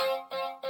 Thank you.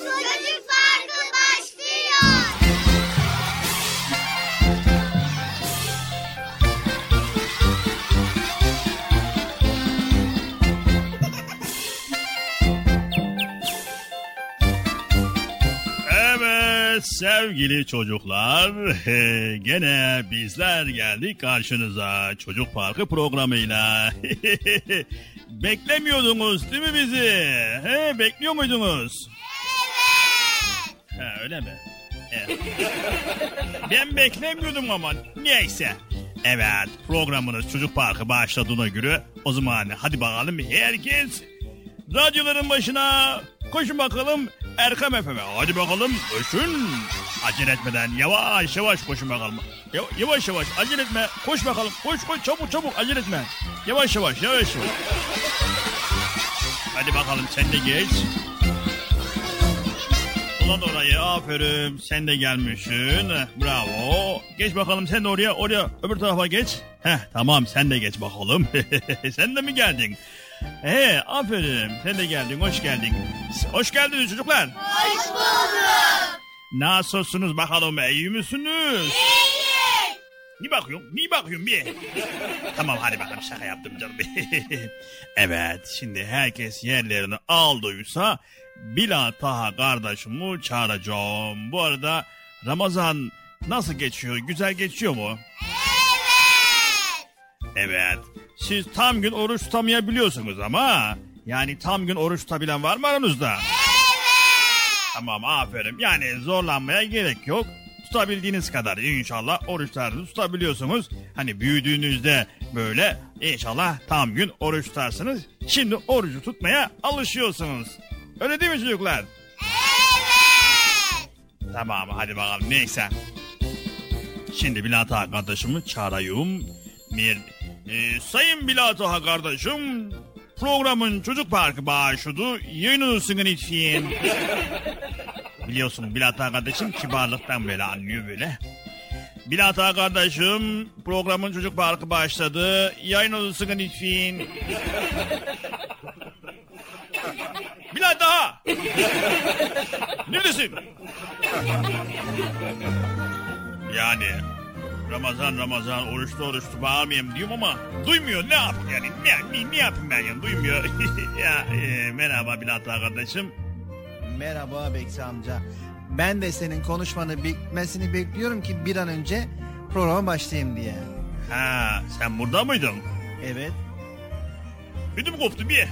Sevgili çocuklar. Gene bizler geldik karşınıza Çocuk Parkı programıyla. Beklemiyordunuz değil mi bizi? He, bekliyor muydunuz? Evet. Ha, öyle mi? Evet. ben beklemiyordum ama neyse. Evet programınız Çocuk Parkı başladığına göre o zaman hadi bakalım herkes radyoların başına koşun bakalım Erkam FM'e. Hadi bakalım koşun. Acele etmeden yavaş yavaş koşun bakalım. Yavaş yavaş acele etme. Koş bakalım. Koş koş çabuk çabuk acele etme. Yavaş yavaş yavaş yavaş. Hadi bakalım sen de geç. Ulan orayı aferin sen de gelmişsin. Bravo. Geç bakalım sen de oraya oraya öbür tarafa geç. Heh tamam sen de geç bakalım. sen de mi geldin? Ee, aferin. Sen de geldin, hoş geldin. Hoş geldiniz çocuklar. Hoş bulduk. Nasılsınız bakalım iyi misiniz? Niye bakıyorsun? Niye bakıyorsun bir? tamam hadi bakalım şaka yaptım canım. evet şimdi herkes yerlerini aldıysa Bila Taha kardeşimi çağıracağım. Bu arada Ramazan nasıl geçiyor? Güzel geçiyor mu? Evet. Siz tam gün oruç tutamayabiliyorsunuz ama yani tam gün oruç tutabilen var mı aranızda? Tamam aferin. Yani zorlanmaya gerek yok. Tutabildiğiniz kadar inşallah oruçlarınızı tutabiliyorsunuz. Hani büyüdüğünüzde böyle inşallah tam gün oruç tutarsınız. Şimdi orucu tutmaya alışıyorsunuz. Öyle değil mi çocuklar? Evet. Tamam hadi bakalım neyse. Şimdi Bilat Ağa kardeşimi çağırayım. Bir, e, sayın Bilat Ağa kardeşim programın çocuk parkı başladı. Yayınlısın lütfen. Biliyorsun Bilat Ağa kardeşim kibarlıktan böyle anlıyor böyle. Bilat Ağa kardeşim programın çocuk parkı başladı. Yayınlısın lütfen. Bilat Ağa! Neredesin? Yani Ramazan Ramazan oruçlu oruçlu bağırmayayım diyorum ama duymuyor ne yapayım yani ne, ne, ne yapayım ben yani duymuyor. ya e, merhaba Bilal kardeşim. Merhaba Bekçi amca. Ben de senin konuşmanı bitmesini bekliyorum ki bir an önce programa başlayayım diye. Ha sen burada mıydın? Evet. Ödüm koptu bir.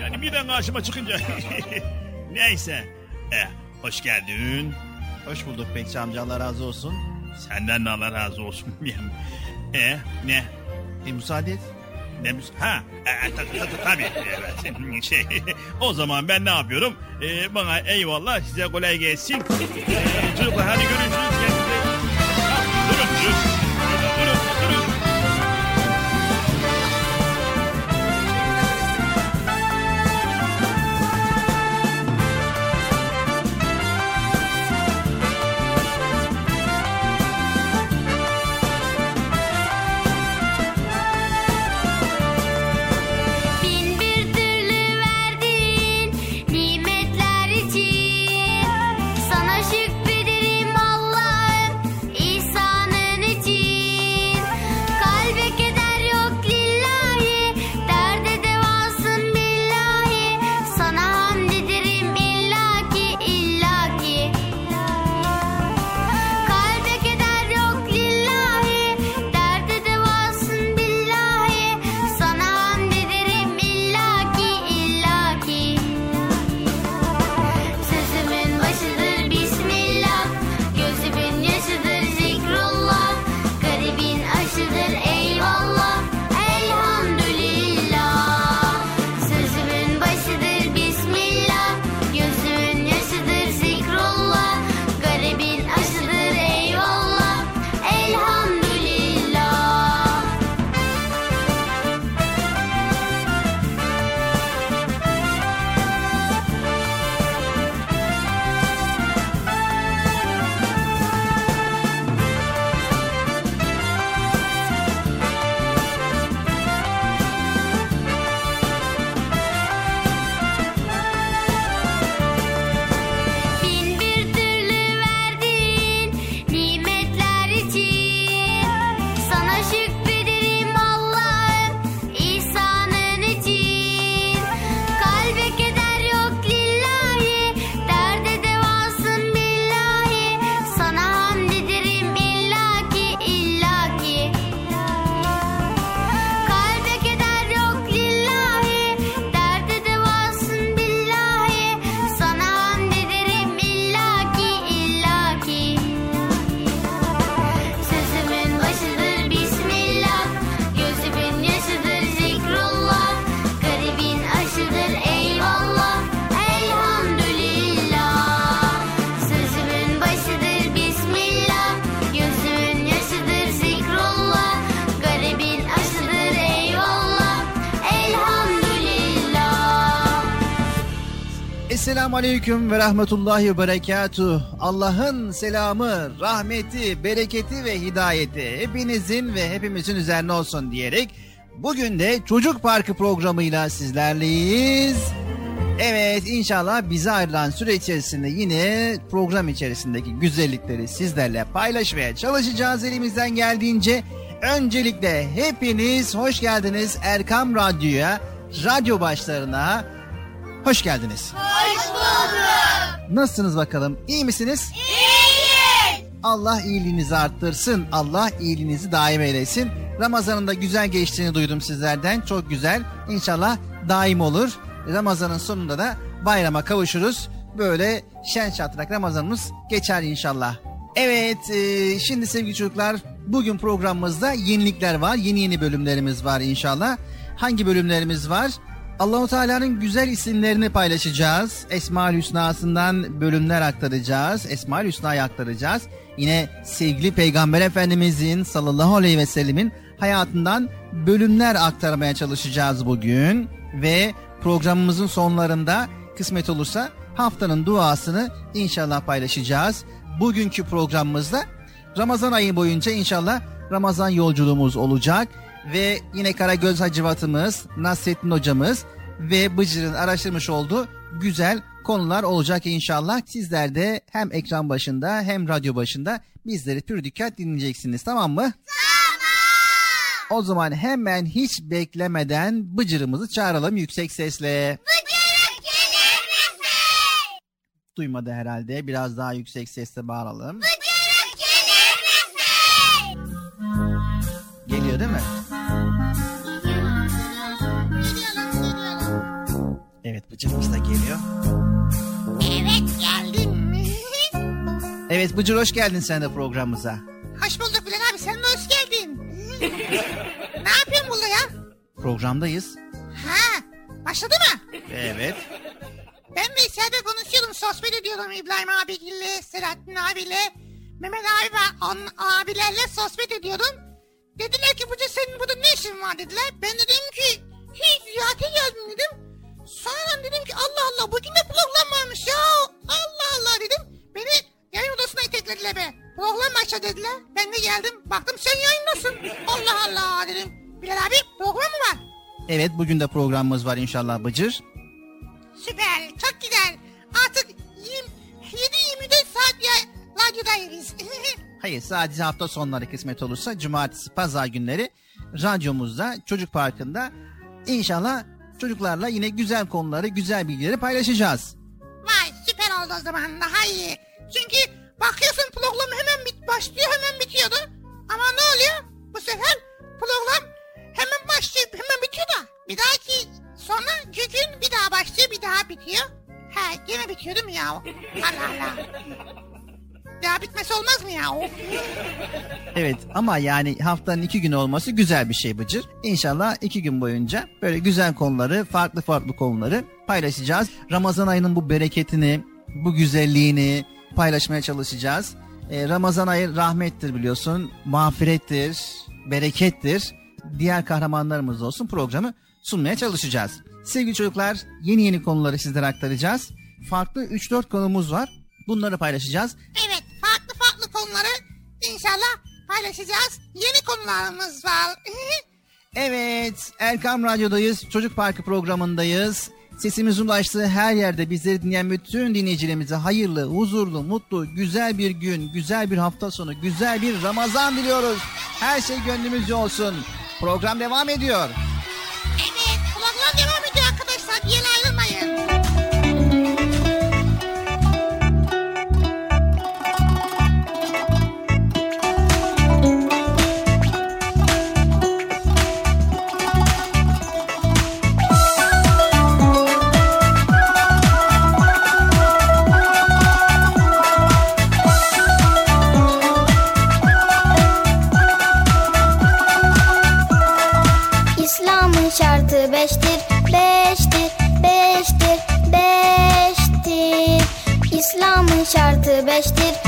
yani birden karşıma çıkınca. Neyse. E, hoş geldin. Hoş bulduk Bekçi amca Allah razı olsun. Senden de Allah razı olsun. e ne? E, müsaade et. Ne müs- Ha, e, ta- ta- ta- tabii evet. Şey, o zaman ben ne yapıyorum? E, bana eyvallah size kolay gelsin. E, çocuklar hadi görüşürüz. Kendinize- Ha, Durun, durun. Durun, Aleyküm ve Rahmetullahi ve Berekatuh. Allah'ın selamı, rahmeti, bereketi ve hidayeti hepinizin ve hepimizin üzerine olsun diyerek bugün de Çocuk Parkı programıyla sizlerleyiz. Evet inşallah bize ayrılan süre içerisinde yine program içerisindeki güzellikleri sizlerle paylaşmaya çalışacağız elimizden geldiğince. Öncelikle hepiniz hoş geldiniz Erkam Radyo'ya, radyo başlarına hoş geldiniz. Hoş bulduk. Nasılsınız bakalım? İyi misiniz? İyiyiz. Allah iyiliğinizi arttırsın. Allah iyiliğinizi daim eylesin. Ramazan'ın da güzel geçtiğini duydum sizlerden. Çok güzel. İnşallah daim olur. Ramazan'ın sonunda da bayrama kavuşuruz. Böyle şen şatrak Ramazanımız geçer inşallah. Evet e, şimdi sevgili çocuklar bugün programımızda yenilikler var. Yeni yeni bölümlerimiz var inşallah. Hangi bölümlerimiz var? Allahu Teala'nın güzel isimlerini paylaşacağız. Esmaül Hüsna'sından bölümler aktaracağız. Esmaül Hüsna'yı aktaracağız. Yine sevgili Peygamber Efendimizin sallallahu aleyhi ve sellemin hayatından bölümler aktarmaya çalışacağız bugün. Ve programımızın sonlarında kısmet olursa haftanın duasını inşallah paylaşacağız. Bugünkü programımızda Ramazan ayı boyunca inşallah Ramazan yolculuğumuz olacak ve yine Karagöz Hacivatımız, Nasrettin hocamız ve Bıcır'ın araştırmış olduğu güzel konular olacak inşallah. Sizler de hem ekran başında hem radyo başında bizleri pür dikkat dinleyeceksiniz tamam mı? Tamam. O zaman hemen hiç beklemeden Bıcır'ımızı çağıralım yüksek sesle. Bıcırık gelir misin? Duymadı herhalde biraz daha yüksek sesle bağıralım. Bıcırık gelir misin? Geliyor değil mi? Evet Bıcır hoş geldin sen de programımıza. hoş bulduk Bilal abi sen de hoş geldin. ne yapıyorsun burada ya? Programdayız. Ha başladı mı? Evet. Ben de içeride konuşuyordum sohbet ediyordum İbrahim abiyle, Selahattin abiyle, Mehmet abi ve on abilerle sohbet ediyordum. Dediler ki Buca senin burada ne işin var dediler. Ben de dedim ki hiç ziyarete geldim dedim. Sonra dedim ki Allah Allah bugün de program varmış ya. Allah Allah dedim. Beni iteklediler be. Program başla dediler. Ben de geldim. Baktım sen yayındasın. Allah Allah dedim. Bilal abi program mı var? Evet bugün de programımız var inşallah Bıcır. Süper. Çok güzel. Artık 7-24 saat ya radyodayız. Hayır sadece hafta sonları kısmet olursa cumartesi pazar günleri radyomuzda çocuk parkında inşallah çocuklarla yine güzel konuları güzel bilgileri paylaşacağız. Vay süper oldu o zaman daha iyi. Çünkü bakıyorsun program hemen bit başlıyor hemen bitiyordu. Ama ne oluyor? Bu sefer program hemen başlayıp hemen bitiyor da. Bir dahaki sonra gün bir daha başlıyor bir daha bitiyor. He gene bitiyor değil mi ya? Allah Allah. Daha bitmesi olmaz mı ya? Evet ama yani haftanın iki günü olması güzel bir şey Bıcır. İnşallah iki gün boyunca böyle güzel konuları farklı farklı konuları paylaşacağız. Ramazan ayının bu bereketini bu güzelliğini paylaşmaya çalışacağız. Ee, Ramazan ayı rahmettir biliyorsun mağfirettir berekettir. Diğer kahramanlarımız olsun programı sunmaya çalışacağız. Sevgili çocuklar yeni yeni konuları sizlere aktaracağız. Farklı 3-4 konumuz var. Bunları paylaşacağız. Evet farklı farklı konuları inşallah paylaşacağız. Yeni konularımız var. Evet, Erkam Radyo'dayız. Çocuk Parkı programındayız. Sesimizin ulaştığı her yerde bizleri dinleyen bütün dinleyicilerimize hayırlı, huzurlu, mutlu, güzel bir gün, güzel bir hafta sonu, güzel bir Ramazan diliyoruz. Her şey gönlümüzce olsun. Program devam ediyor. evet program devam ediyor arkadaşlar. Bir yere ayrılmayın. Şartı beştir, beştir, beştir, beştir. İslam'ın şartı beştir,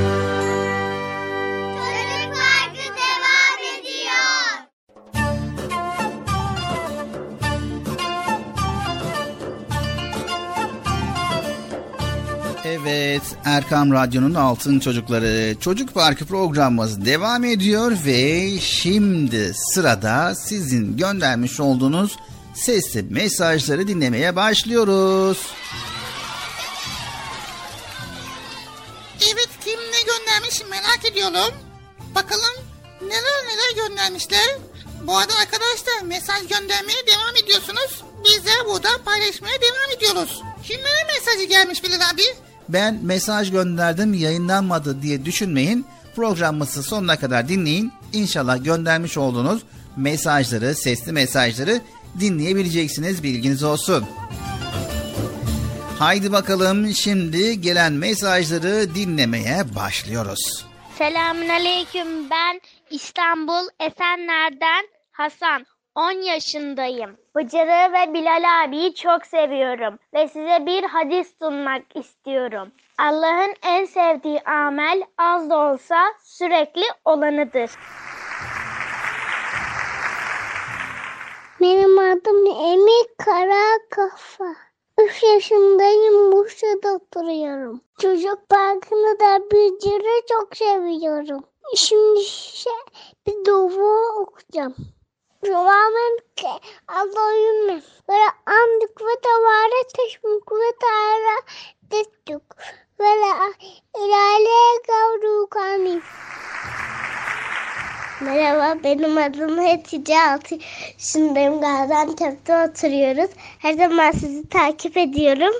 Evet, Erkam Radyo'nun Altın Çocukları Çocuk Parkı programımız devam ediyor ve şimdi sırada sizin göndermiş olduğunuz sesli mesajları dinlemeye başlıyoruz. Evet kim ne göndermiş merak ediyorum. Bakalım neler neler göndermişler. Bu arada arkadaşlar mesaj göndermeye devam ediyorsunuz. Biz de burada paylaşmaya devam ediyoruz. Kimlere mesajı gelmiş Bilal abi? Ben mesaj gönderdim yayınlanmadı diye düşünmeyin. Programımızı sonuna kadar dinleyin. İnşallah göndermiş olduğunuz mesajları, sesli mesajları dinleyebileceksiniz bilginiz olsun. Haydi bakalım şimdi gelen mesajları dinlemeye başlıyoruz. Selamünaleyküm. Ben İstanbul Esenler'den Hasan. On yaşındayım. Bıcır'ı ve Bilal abiyi çok seviyorum ve size bir hadis sunmak istiyorum. Allah'ın en sevdiği amel az da olsa sürekli olanıdır. Benim adım Emir Karakafa. Üç yaşındayım, Bursa'da oturuyorum. Çocuk parkını da Bıcır'ı çok seviyorum. Şimdi size bir dua okuyacağım. Ki Allahümme ve andık ve tevare teşmik ve teala destuk ve la ilale gavrukani. Merhaba benim adım Hatice Altı yaşındayım Gaziantep'te oturuyoruz. Her zaman sizi takip ediyorum.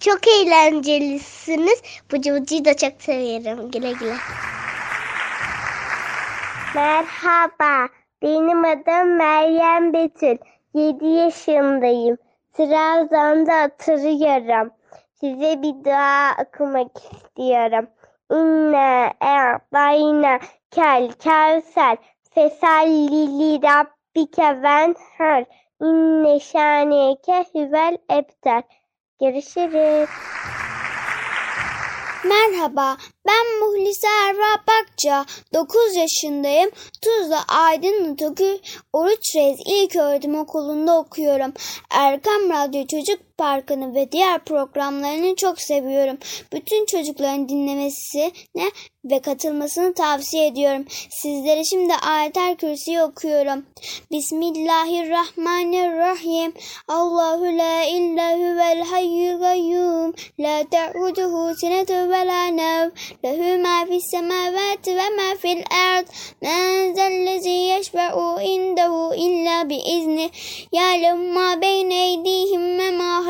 Çok eğlencelisiniz. Bıcı bıcıyı da çok seviyorum. Güle güle. Merhaba. Benim adım Meryem Betül. 7 yaşındayım. Trabzon'da oturuyorum. Size bir dua okumak istiyorum. İnne e'bayna kel kevser fesallili rabbike venher inne şaneke huvel ebter. Görüşürüz. Merhaba, ben Muhlise Erva Bakça, 9 yaşındayım. Tuzla Aydın Atatürk Oruç Reis İlköğretim Okulu'nda okuyorum. Erkam Radyo Çocuk Parkı'nı ve diğer programlarını çok seviyorum. Bütün çocukların dinlemesini ve katılmasını tavsiye ediyorum. Sizlere şimdi Ayetel Kürsi'yi okuyorum. Bismillahirrahmanirrahim. Allahu la ilahe vel hayyul gayyum. La ta'uduhu sinetu ve la nev. Lehu ma fis semavati ve ma fil ard. Men zellezi yeşbe'u indehu illa bi izni. Ya'lem ma beyne eydihim ve ma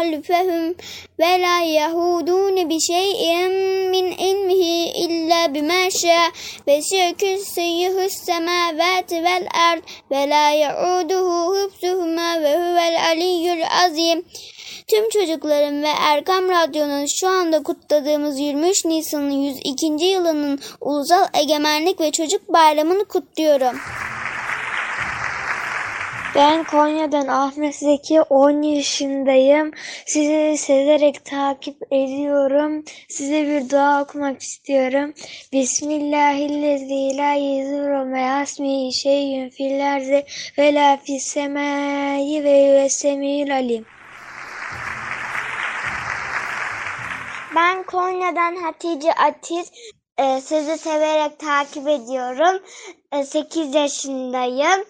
şeyin min ilmihi illa bima şa. Ve kürsüyühü semavati vel ard. Ve la yauduhu hıfzuhuma ve huvel aliyyul azim. Tüm çocukların ve Erkam Radyo'nun şu anda kutladığımız 23 Nisan'ın 102. yılının Ulusal Egemenlik ve Çocuk Bayramı'nı kutluyorum. Ben Konya'dan Ahmet Zeki 10 yaşındayım. Sizi severek takip ediyorum. Size bir dua okumak istiyorum. Bismillahirrahmanirrahim. La yezuru ve asmihi şeyyün fil ardı ve la fis ve yüvesemil alim. Ben Konya'dan Hatice Atiz. Ee, sizi severek takip ediyorum. 8 yaşındayım.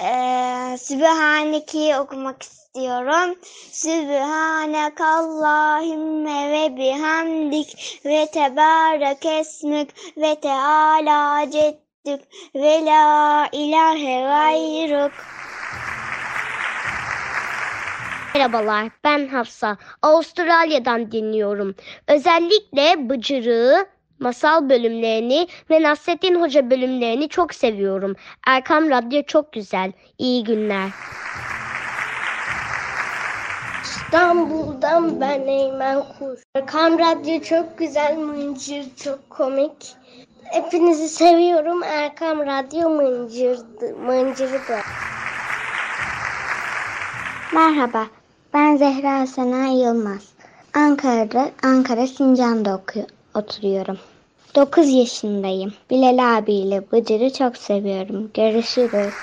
Ee, Sübhaneke'yi okumak istiyorum. Sübhanekallahümme ve bihamdik ve tebarek esmük ve teala ceddük ve la ilahe gayruk. Merhabalar, ben Hafsa. Avustralya'dan dinliyorum. Özellikle Bıcırığı, masal bölümlerini ve Nasrettin Hoca bölümlerini çok seviyorum. Erkam Radyo çok güzel. İyi günler. İstanbul'dan ben Eymen Kuş. Erkam Radyo çok güzel, mıncır çok komik. Hepinizi seviyorum. Erkam Radyo mıncırdı, mıncırdı. Merhaba, ben Zehra Sena Yılmaz. Ankara'da, Ankara Sincan'da okuyor, oturuyorum. 9 yaşındayım. Bilal abiyle Bıcır'ı çok seviyorum. Görüşürüz.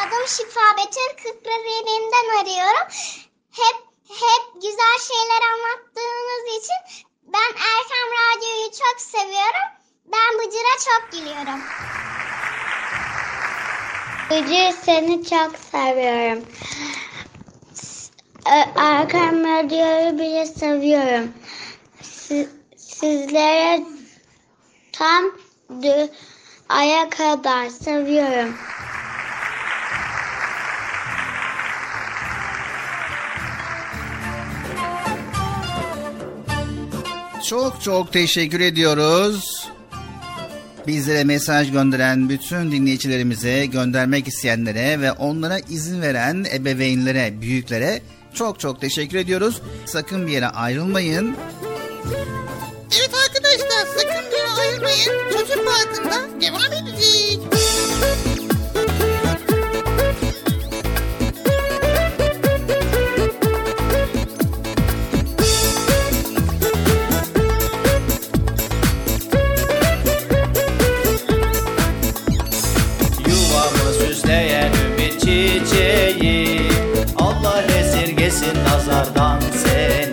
Adım Şifa Betül Kırklareli'nden arıyorum. Hep hep güzel şeyler anlattığınız için ben Erkam Radyo'yu çok seviyorum. Ben Bıcır'a çok gülüyorum. Bıcır seni çok seviyorum. Erkam Radyo'yu bile seviyorum. Si- sizlere tam aya kadar seviyorum. Çok çok teşekkür ediyoruz. Bizlere mesaj gönderen bütün dinleyicilerimize, göndermek isteyenlere ve onlara izin veren ebeveynlere, büyüklere çok çok teşekkür ediyoruz. Sakın bir yere ayrılmayın. Evet arkadaşlar sakın bir yere ayrılmayın. Çocuk Parkı'nda devam edecek. pazardan sen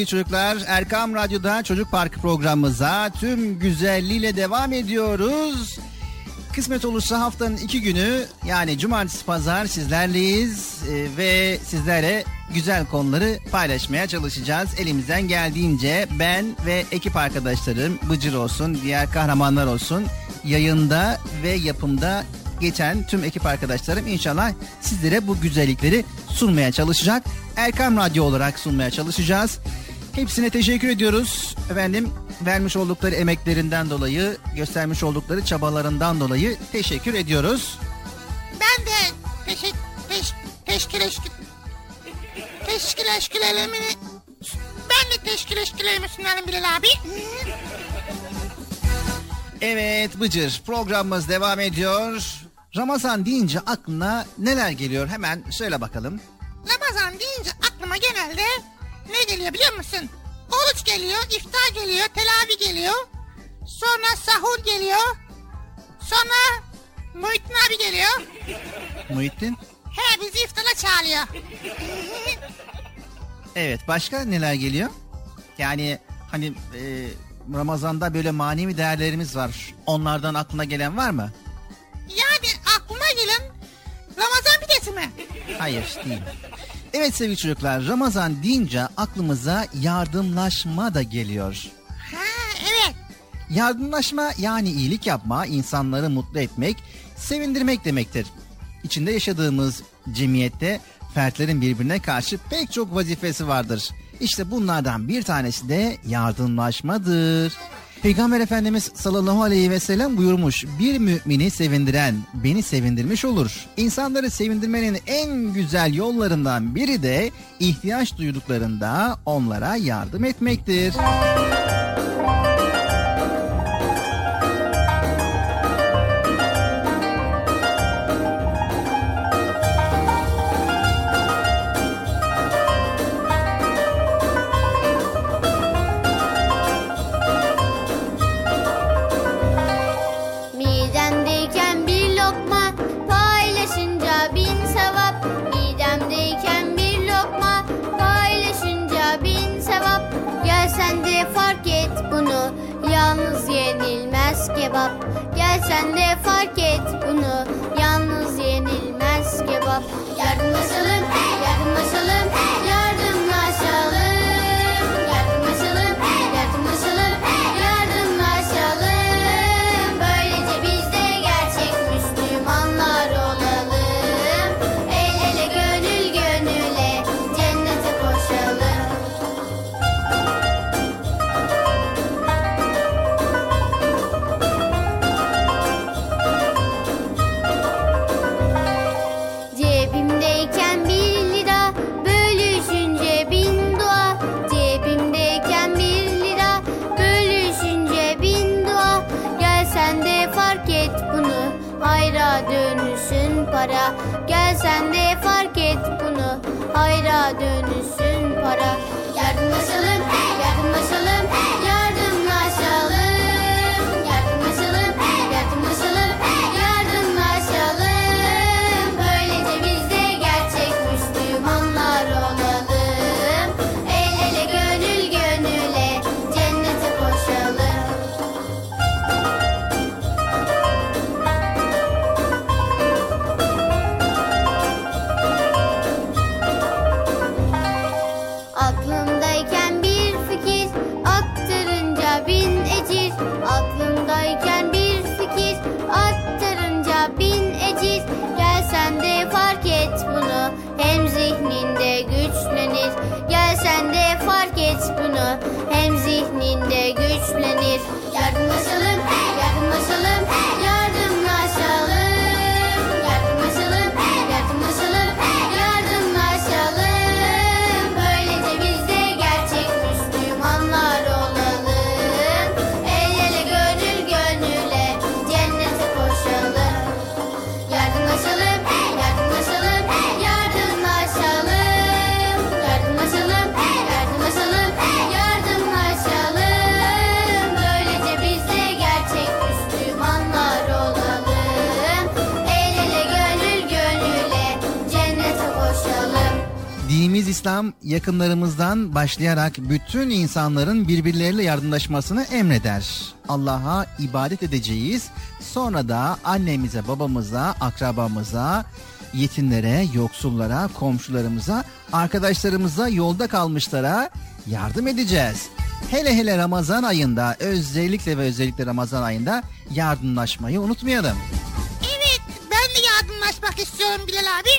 sevgili çocuklar Erkam Radyo'da Çocuk Parkı programımıza tüm güzelliğiyle devam ediyoruz. Kısmet olursa haftanın iki günü yani cumartesi pazar sizlerleyiz Ee, ve sizlerle güzel konuları paylaşmaya çalışacağız. Elimizden geldiğince ben ve ekip arkadaşlarım Bıcır olsun diğer kahramanlar olsun yayında ve yapımda geçen tüm ekip arkadaşlarım inşallah sizlere bu güzellikleri sunmaya çalışacak. Erkam Radyo olarak sunmaya çalışacağız. Hepsine teşekkür ediyoruz. Efendim vermiş oldukları emeklerinden dolayı, göstermiş oldukları çabalarından dolayı teşekkür ediyoruz. Ben de teşekkür teş, teşkil eşkil teşkil ben de teşkil eşkilerimi sunarım Bilal abi. Evet Bıcır programımız devam ediyor. Ramazan deyince aklına neler geliyor hemen söyle bakalım. Ramazan deyince aklıma genelde ne geliyor biliyor musun? Oruç geliyor, iftar geliyor, telavi geliyor. Sonra sahur geliyor. Sonra Muhittin abi geliyor. Muhittin? He bizi iftara çağırıyor. Evet başka neler geliyor? Yani hani e, Ramazan'da böyle manevi değerlerimiz var. Onlardan aklına gelen var mı? Yani aklıma gelen Ramazan pidesi mi? Hayır değil. Evet sevgili çocuklar Ramazan deyince aklımıza yardımlaşma da geliyor. Ha evet. Yardımlaşma yani iyilik yapma, insanları mutlu etmek, sevindirmek demektir. İçinde yaşadığımız cemiyette fertlerin birbirine karşı pek çok vazifesi vardır. İşte bunlardan bir tanesi de yardımlaşmadır. Peygamber Efendimiz sallallahu aleyhi ve sellem buyurmuş. Bir mümini sevindiren beni sevindirmiş olur. İnsanları sevindirmenin en güzel yollarından biri de ihtiyaç duyduklarında onlara yardım etmektir. Midemdeyken kebap. Gel sen de fark et bunu. Yalnız yenilmez kebap. Yardımlaşalım, yardımlaşalım Yardımlaşalım dönüşsün para. Yardımlaşalım, İslam yakınlarımızdan başlayarak bütün insanların birbirleriyle yardımlaşmasını emreder. Allah'a ibadet edeceğiz. Sonra da annemize, babamıza, akrabamıza, yetimlere, yoksullara, komşularımıza, arkadaşlarımıza, yolda kalmışlara yardım edeceğiz. Hele hele Ramazan ayında özellikle ve özellikle Ramazan ayında yardımlaşmayı unutmayalım. Evet ben de yardımlaşmak istiyorum Bilal abi.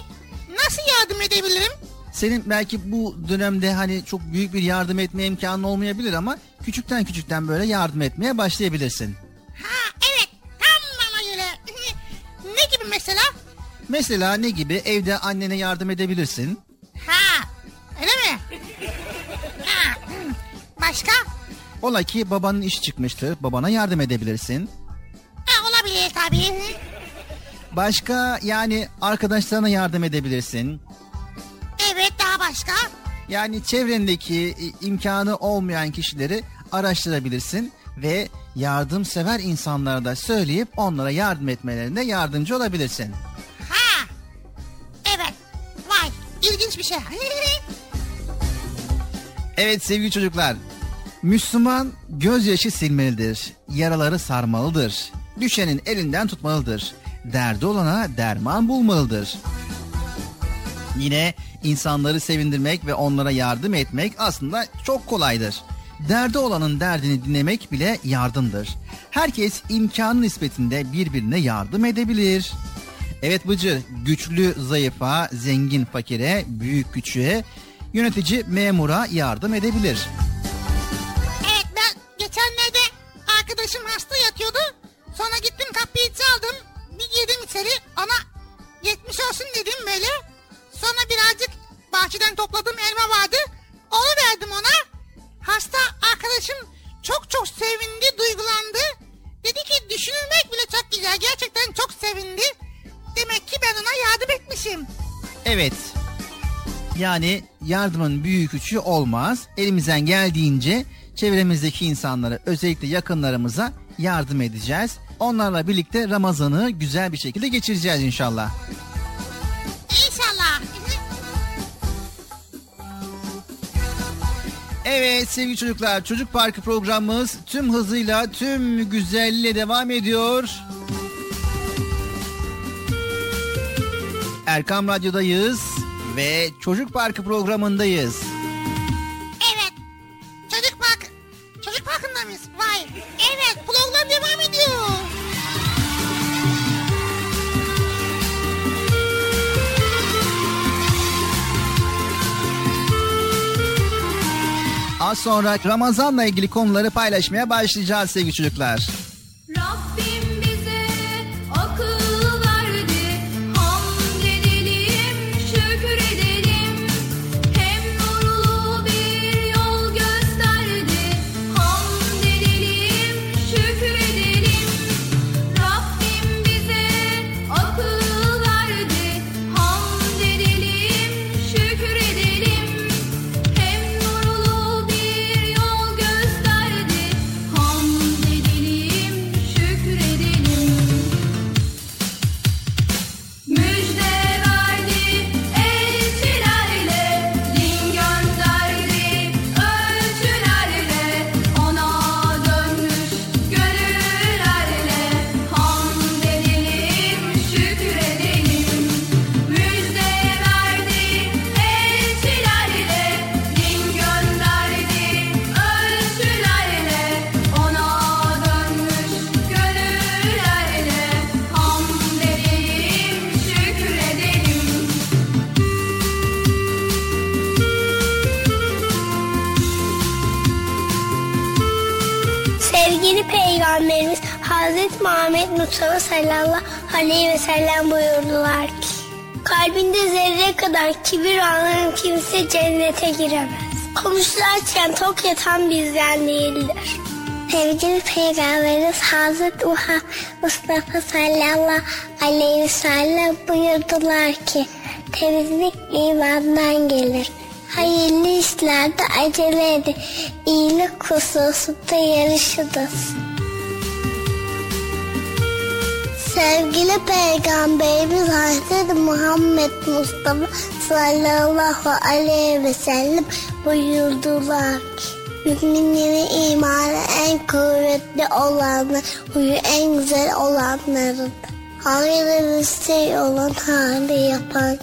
Nasıl yardım edebilirim? Senin belki bu dönemde hani çok büyük bir yardım etme imkanı olmayabilir ama küçükten küçükten böyle yardım etmeye başlayabilirsin. Ha evet tam bana göre. ne gibi mesela? Mesela ne gibi evde annene yardım edebilirsin. Ha öyle mi? Ha. Başka? Ola ki babanın iş çıkmıştır babana yardım edebilirsin. Ha, olabilir tabii. Başka yani arkadaşlarına yardım edebilirsin. Başka? Yani çevrendeki e, imkanı olmayan kişileri araştırabilirsin ve yardımsever insanlara da söyleyip onlara yardım etmelerinde yardımcı olabilirsin. Ha evet vay ilginç bir şey. Evet sevgili çocuklar. Müslüman gözyaşı silmelidir. Yaraları sarmalıdır. Düşenin elinden tutmalıdır. Derdi olana derman bulmalıdır. Yine insanları sevindirmek ve onlara yardım etmek aslında çok kolaydır. Derdi olanın derdini dinlemek bile yardımdır. Herkes imkanı nispetinde birbirine yardım edebilir. Evet Bıcır, güçlü zayıfa, zengin fakire, büyük küçüğe, yönetici memura yardım edebilir. evet ben geçenlerde arkadaşım hasta yatıyordu. Sonra gittim kapıyı çaldım. Bir girdim içeri ona geçmiş olsun dedim böyle. Sonra birazcık bahçeden topladığım elma vardı. Onu verdim ona. Hasta arkadaşım çok çok sevindi, duygulandı. Dedi ki düşünülmek bile çok güzel. Gerçekten çok sevindi. Demek ki ben ona yardım etmişim. Evet. Yani yardımın büyüğü küçüğü olmaz. Elimizden geldiğince çevremizdeki insanlara özellikle yakınlarımıza yardım edeceğiz. Onlarla birlikte Ramazan'ı güzel bir şekilde geçireceğiz inşallah. Evet sevgili çocuklar Çocuk Parkı programımız tüm hızıyla tüm güzelliğiyle devam ediyor. Erkam Radyo'dayız ve Çocuk Parkı programındayız. Az sonra Ramazan'la ilgili konuları paylaşmaya başlayacağız sevgili çocuklar. Peygamberimiz Hazreti Muhammed Mustafa sallallahu aleyhi ve sellem buyurdular ki Kalbinde zerre kadar kibir olan kimse cennete giremez. Komşularken tok yatan bizden değildir. Sevgili Peygamberimiz Hazreti Muhammed Mustafa sallallahu aleyhi ve sellem buyurdular ki temizlik imandan gelir. Hayırlı işlerde acele edin. İyilik hususunda yarışınız. Sevgili Peygamberimiz Hazreti Muhammed Mustafa sallallahu aleyhi ve sellem buyurdular ki Müminlerin imanı en kuvvetli olanı, huyu en güzel olanlarıdır. Hayırlı bir şey olan hali yapan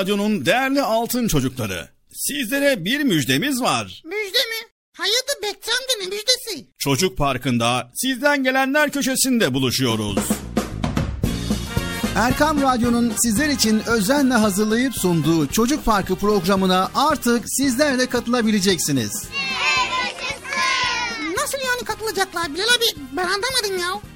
Radyo'nun değerli altın çocukları. Sizlere bir müjdemiz var. Müjde mi? Amca ne müjdesi? Çocuk Parkı'nda sizden gelenler köşesinde buluşuyoruz. Erkam Radyo'nun sizler için özenle hazırlayıp sunduğu Çocuk Parkı programına artık sizler de katılabileceksiniz. Nasıl yani katılacaklar Bilal abi? Ben anlamadım ya.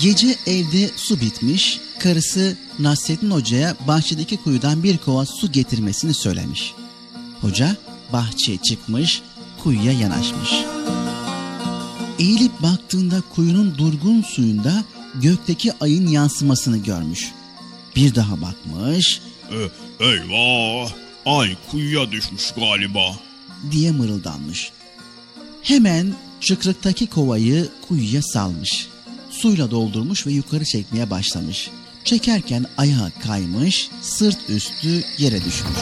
Gece evde su bitmiş, karısı Nasrettin Hoca'ya bahçedeki kuyudan bir kova su getirmesini söylemiş. Hoca bahçeye çıkmış, kuyuya yanaşmış. Eğilip baktığında kuyunun durgun suyunda gökteki ayın yansımasını görmüş. Bir daha bakmış E, eyvah! Ay kuyuya düşmüş galiba. diye mırıldanmış. Hemen çıkrıktaki kovayı kuyuya salmış. Suyla doldurmuş ve yukarı çekmeye başlamış. Çekerken ayağı kaymış, sırt üstü yere düşmüş.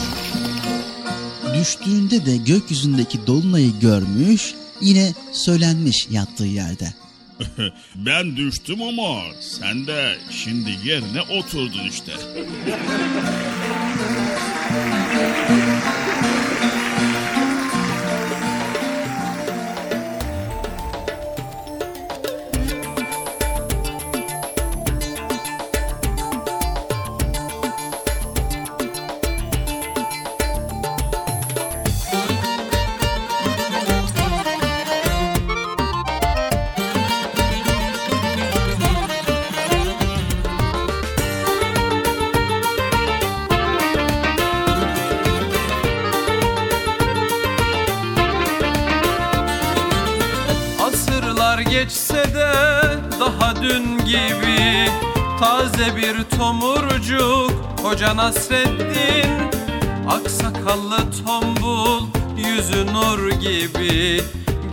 Düştüğünde de gökyüzündeki dolunayı görmüş, yine söylenmiş yattığı yerde. ben düştüm ama sen de şimdi yerine oturdun işte. Nasreddin Aksakallı tombul Yüzü nur gibi.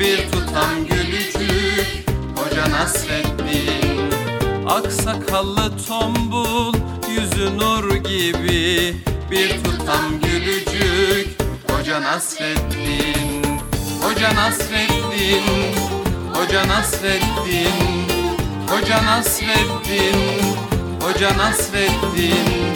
Bir tutam gülücük Hoca Nasreddin Aksakallı tombul Yüzü nur gibi. Bir tutam gülücük Hoca Nasreddin Hoca Nasreddin Hoca Nasreddin Hoca Nasreddin Hoca Nasreddin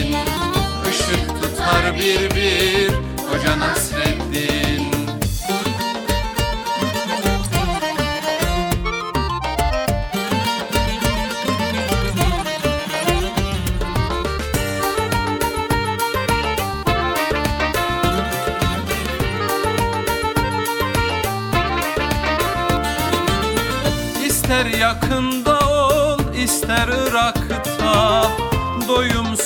Işık tutar bir bir Hoca Nasreddin. İster yakında ol, ister Irak'ta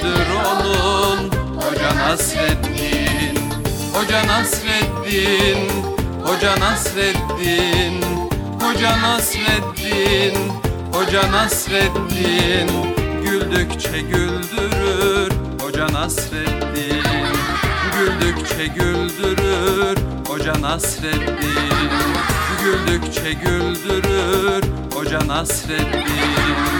Köprüsüdür onun Hoca Nasreddin Hoca Nasreddin Hoca Nasreddin Hoca Nasreddin Hoca Nasreddin. Gül Güldükçe güldürür Hoca Nasreddin. Güldükçe güldürür Hoca Nasreddin. Güldükçe güldürür Hoca Nasreddin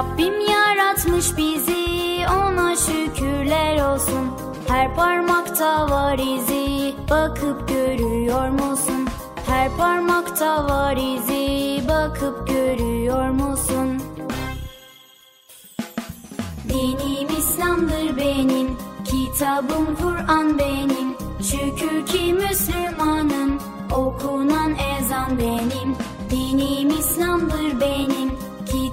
Rabbim yaratmış bizi ona şükürler olsun Her parmakta var izi bakıp görüyor musun? Her parmakta var izi bakıp görüyor musun? Dinim İslam'dır benim, kitabım Kur'an benim. Şükür ki Müslümanım, okunan ezan benim. Dinim İslam'dır benim,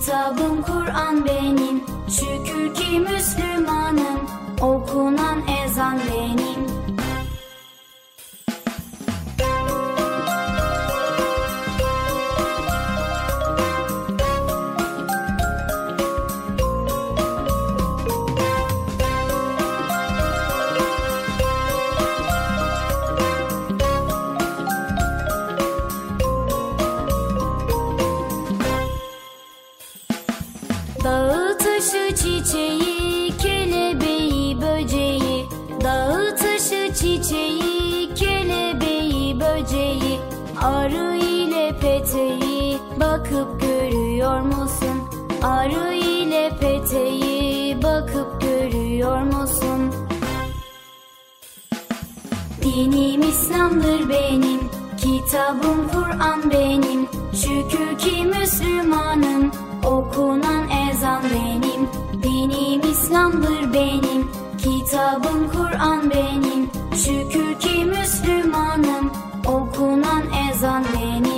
kitabım Kur'an benim. Şükür ki Müslümanım, okunan ezan benim. İslam'dır benim, kitabım Kur'an benim. Şükür ki Müslümanım, okunan ezan benim. Dinim İslam'dır benim, kitabım Kur'an benim. Şükür ki Müslümanım, okunan ezan benim.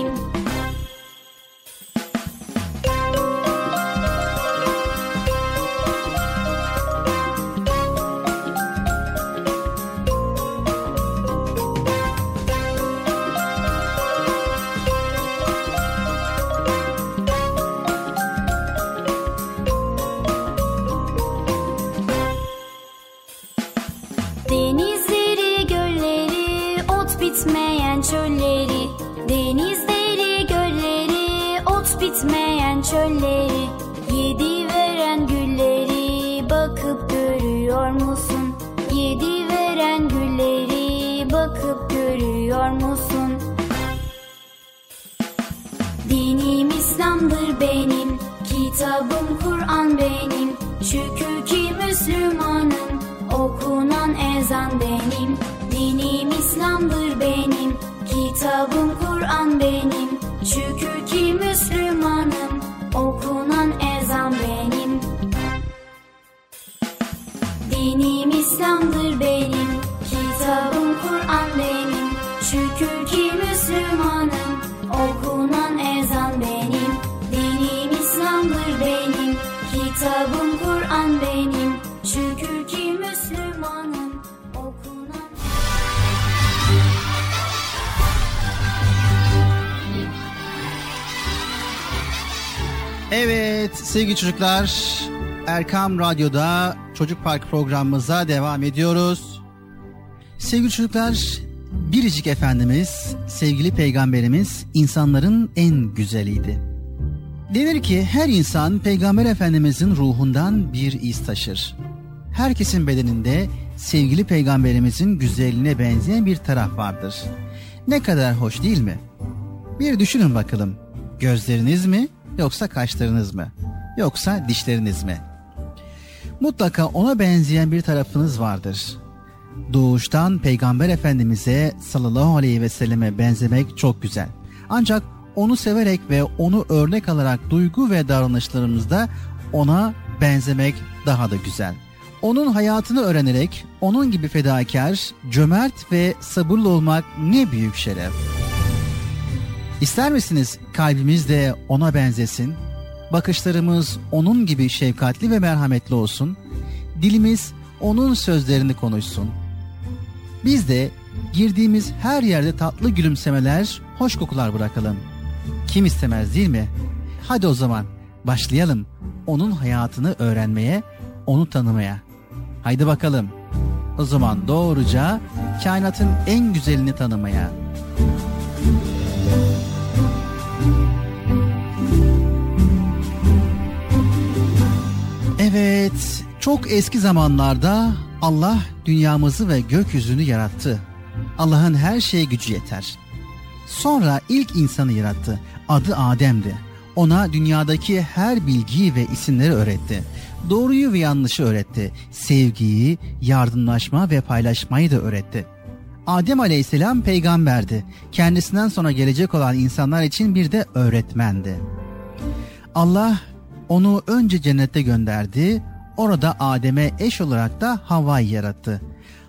Çocuklar Erkam Radyo'da Çocuk Park programımıza devam ediyoruz. Sevgili çocuklar Biricik Efendimiz sevgili peygamberimiz insanların en güzeliydi. Denir ki her insan peygamber efendimizin ruhundan bir iz taşır. herkesin bedeninde sevgili peygamberimizin güzelliğine benzeyen bir taraf vardır. Ne kadar hoş değil mi? Bir düşünün bakalım. Gözleriniz mi yoksa kaşlarınız mı? Yoksa dişleriniz mi? Mutlaka ona benzeyen bir tarafınız vardır. Doğuştan Peygamber Efendimiz'e sallallahu aleyhi ve selleme benzemek çok güzel. Ancak onu severek ve onu örnek alarak duygu ve davranışlarımızda ona benzemek daha da güzel. Onun hayatını öğrenerek onun gibi fedakar, cömert ve sabırlı olmak ne büyük şeref. İster misiniz kalbimiz de ona benzesin? Bakışlarımız onun gibi şefkatli ve merhametli olsun. Dilimiz onun sözlerini konuşsun. Biz de girdiğimiz her yerde tatlı gülümsemeler, hoş kokular bırakalım. Kim istemez değil mi? Hadi o zaman başlayalım onun hayatını öğrenmeye, onu tanımaya. Haydi bakalım. O zaman doğruca kainatın en güzelini tanımaya. Evet, çok eski zamanlarda Allah dünyamızı ve gökyüzünü yarattı. Allah'ın her şeye gücü yeter. Sonra ilk insanı yarattı. Adı Adem'di. Ona dünyadaki her bilgiyi ve isimleri öğretti. Doğruyu ve yanlışı öğretti. Sevgiyi, yardımlaşma ve paylaşmayı da öğretti. Adem Aleyhisselam peygamberdi. Kendisinden sonra gelecek olan insanlar için bir de öğretmendi. Allah onu önce cennette gönderdi. Orada Adem'e eş olarak da Havva'yı yarattı.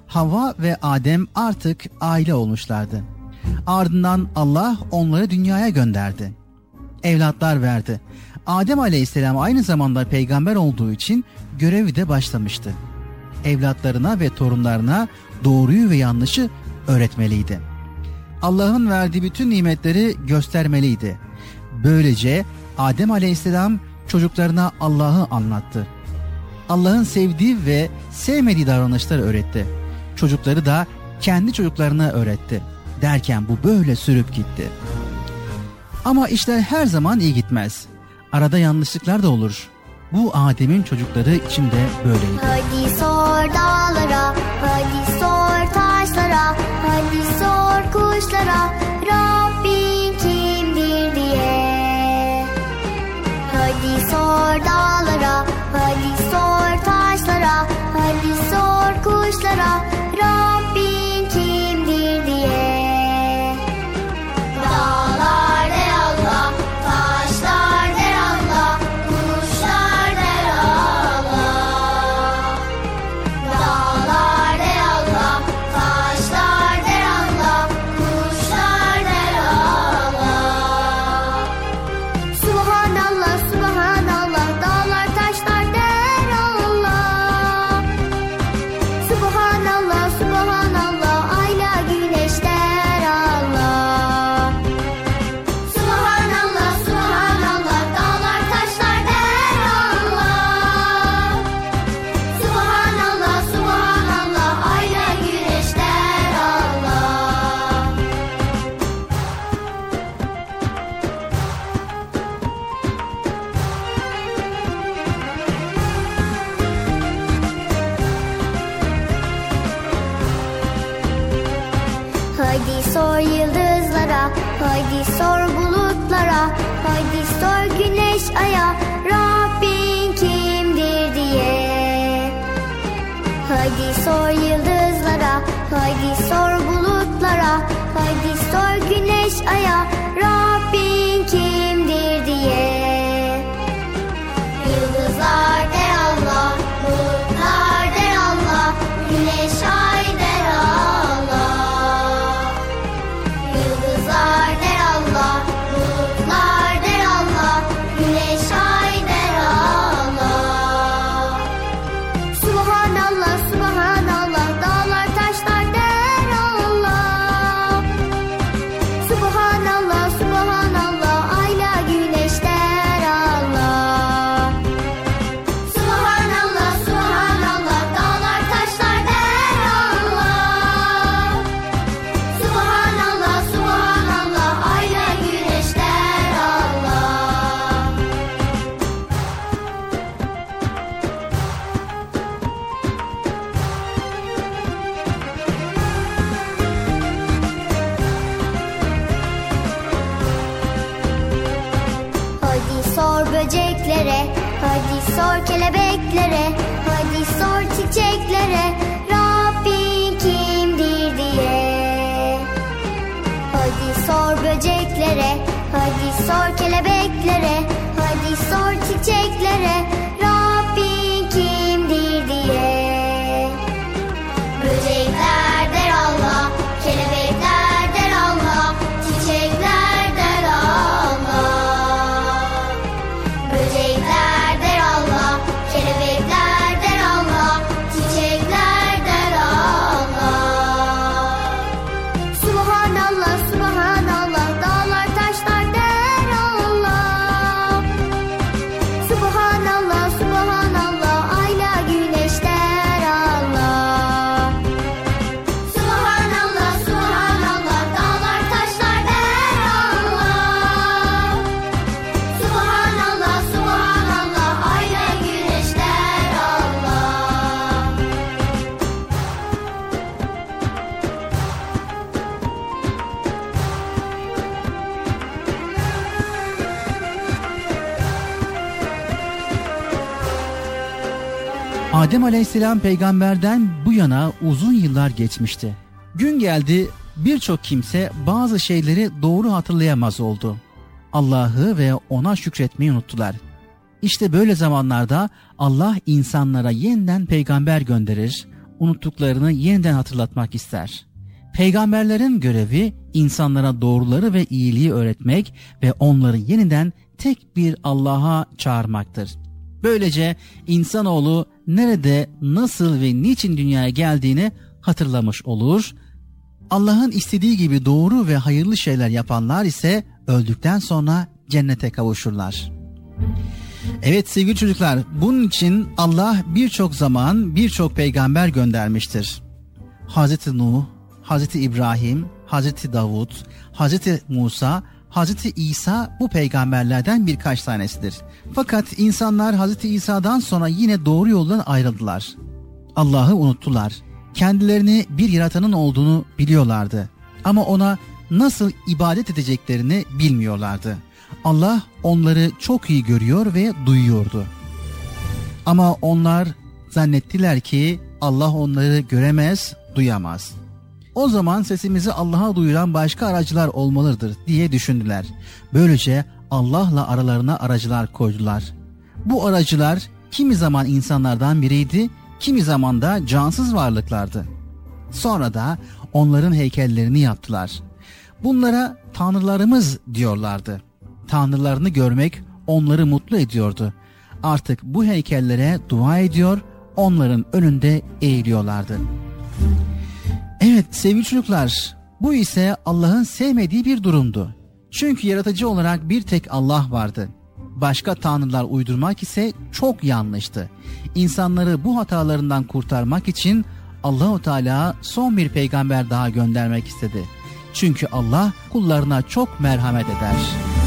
Havva ve Adem artık aile olmuşlardı. Ardından Allah onları dünyaya gönderdi. Evlatlar verdi. Adem Aleyhisselam aynı zamanda peygamber olduğu için görevi de başlamıştı. Evlatlarına ve torunlarına doğruyu ve yanlışı öğretmeliydi. Allah'ın verdiği bütün nimetleri göstermeliydi. Böylece Adem Aleyhisselam çocuklarına Allah'ı anlattı. Allah'ın sevdiği ve sevmediği davranışları öğretti. Çocukları da kendi çocuklarına öğretti. Derken bu böyle sürüp gitti. Ama işler her zaman iyi gitmez. Arada yanlışlıklar da olur. Bu Adem'in çocukları için de böyleydi. Hadi sor dağlara, hadi sor taşlara, hadi sor kuşlara, dağlara, hadi sor taşlara, hadi sor kuşlara, Rabbin sor yıldızlara, haydi sor bulutlara, haydi sor güneş aya, Rabbin kelebeklere Adem Aleyhisselam peygamberden bu yana uzun yıllar geçmişti. Gün geldi birçok kimse bazı şeyleri doğru hatırlayamaz oldu. Allah'ı ve ona şükretmeyi unuttular. İşte böyle zamanlarda Allah insanlara yeniden peygamber gönderir, unuttuklarını yeniden hatırlatmak ister. Peygamberlerin görevi insanlara doğruları ve iyiliği öğretmek ve onları yeniden tek bir Allah'a çağırmaktır. Böylece insanoğlu nerede, nasıl ve niçin dünyaya geldiğini hatırlamış olur. Allah'ın istediği gibi doğru ve hayırlı şeyler yapanlar ise öldükten sonra cennete kavuşurlar. Evet sevgili çocuklar, bunun için Allah birçok zaman birçok peygamber göndermiştir. Hazreti Nuh, Hazreti İbrahim, Hazreti Davud, Hazreti Musa, Hazreti İsa bu peygamberlerden birkaç tanesidir. Fakat insanlar Hazreti İsa'dan sonra yine doğru yoldan ayrıldılar. Allah'ı unuttular. Kendilerini bir yaratanın olduğunu biliyorlardı. Ama ona nasıl ibadet edeceklerini bilmiyorlardı. Allah onları çok iyi görüyor ve duyuyordu. Ama onlar zannettiler ki Allah onları göremez, duyamaz. O zaman sesimizi Allah'a duyuran başka aracılar olmalıdır diye düşündüler. Böylece Allah'la aralarına aracılar koydular. Bu aracılar kimi zaman insanlardan biriydi, kimi zaman da cansız varlıklardı. Sonra da onların heykellerini yaptılar. Bunlara tanrılarımız diyorlardı. Tanrılarını görmek onları mutlu ediyordu. Artık bu heykellere dua ediyor, onların önünde eğiliyorlardı. Evet sevgili çocuklar, bu ise Allah'ın sevmediği bir durumdu. Çünkü yaratıcı olarak bir tek Allah vardı. Başka tanrılar uydurmak ise çok yanlıştı. İnsanları bu hatalarından kurtarmak için Allahu Teala son bir peygamber daha göndermek istedi. Çünkü Allah kullarına çok merhamet eder.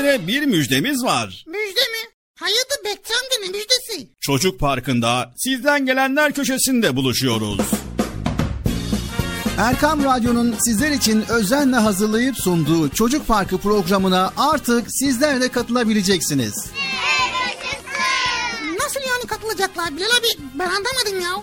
Sizlere bir müjdemiz var. Müjde mi? Hayırdır Bekçi amca ne müjdesi? Çocuk Parkı'nda sizden gelenler köşesinde buluşuyoruz. Erkam Radyo'nun sizler için özenle hazırlayıp sunduğu Çocuk Parkı programına artık sizler de katılabileceksiniz. Nasıl yani katılacaklar Bilal abi ben anlamadım ya.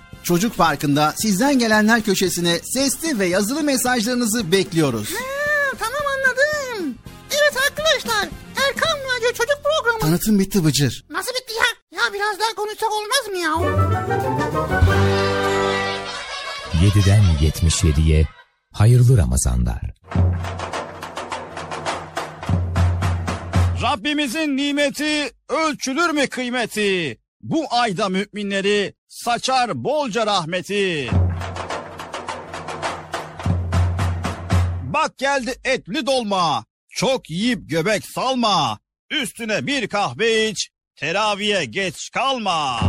Çocuk Parkı'nda sizden gelenler köşesine sesli ve yazılı mesajlarınızı bekliyoruz. Ha, tamam anladım. Evet arkadaşlar Erkan Radyo Çocuk Programı. Tanıtım bitti Bıcır. Nasıl bitti ya? Ya biraz daha konuşsak olmaz mı ya? 7'den 77'ye hayırlı Ramazanlar. Rabbimizin nimeti ölçülür mü kıymeti? Bu ayda müminleri saçar bolca rahmeti. Bak geldi etli dolma, çok yiyip göbek salma. Üstüne bir kahve iç, teraviye geç kalma.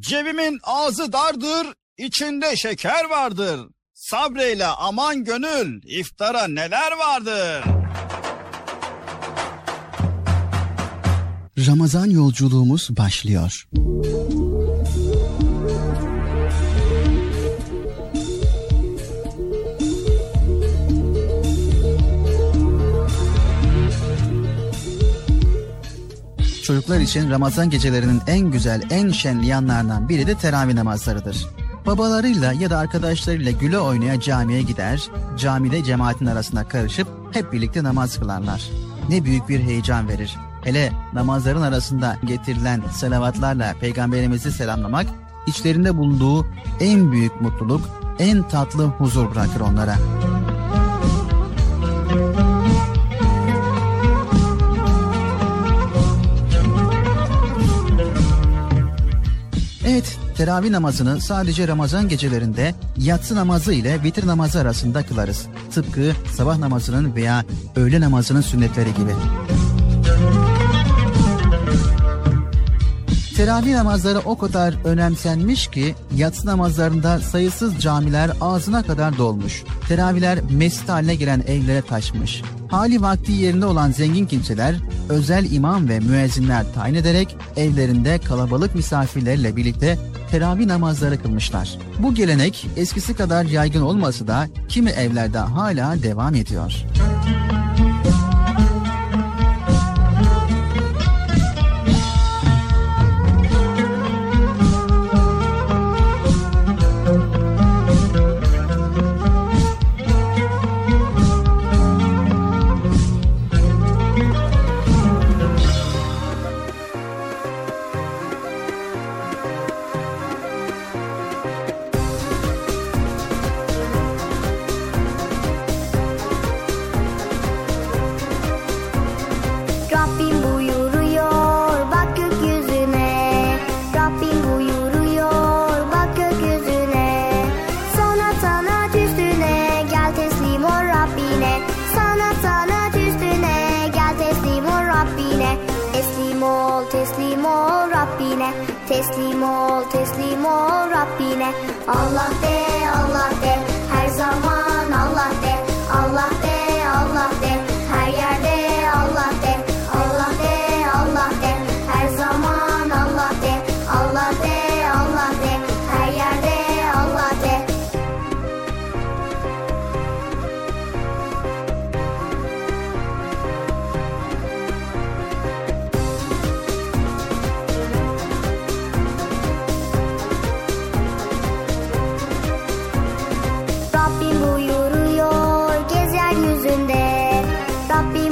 Cebimin ağzı dardır, içinde şeker vardır. Sabreyle aman gönül, iftara neler vardır. Ramazan yolculuğumuz başlıyor. Çocuklar için Ramazan gecelerinin en güzel, en şenli yanlarından biri de teravih namazlarıdır. Babalarıyla ya da arkadaşlarıyla güle oynaya camiye gider, camide cemaatin arasında karışıp hep birlikte namaz kılarlar. Ne büyük bir heyecan verir. Hele namazların arasında getirilen selavatlarla peygamberimizi selamlamak, içlerinde bulunduğu en büyük mutluluk, en tatlı huzur bırakır onlara. Evet, teravih namazını sadece Ramazan gecelerinde yatsı namazı ile vitir namazı arasında kılarız. Tıpkı sabah namazının veya öğle namazının sünnetleri gibi. Teravih namazları o kadar önemsenmiş ki yatsı namazlarında sayısız camiler ağzına kadar dolmuş. Teravihler mescit haline gelen evlere taşmış. Hali vakti yerinde olan zengin kimseler özel imam ve müezzinler tayin ederek evlerinde kalabalık misafirlerle birlikte teravih namazları kılmışlar. Bu gelenek eskisi kadar yaygın olmasa da kimi evlerde hala devam ediyor. Rabbim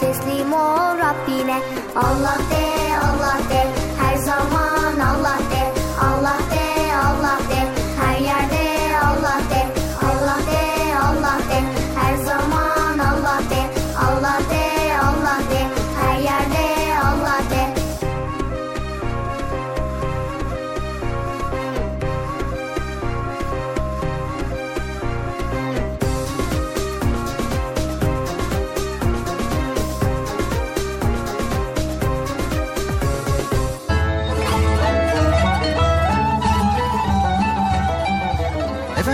teslim ol Rabbine. Allah de, Allah de, her zaman. Allah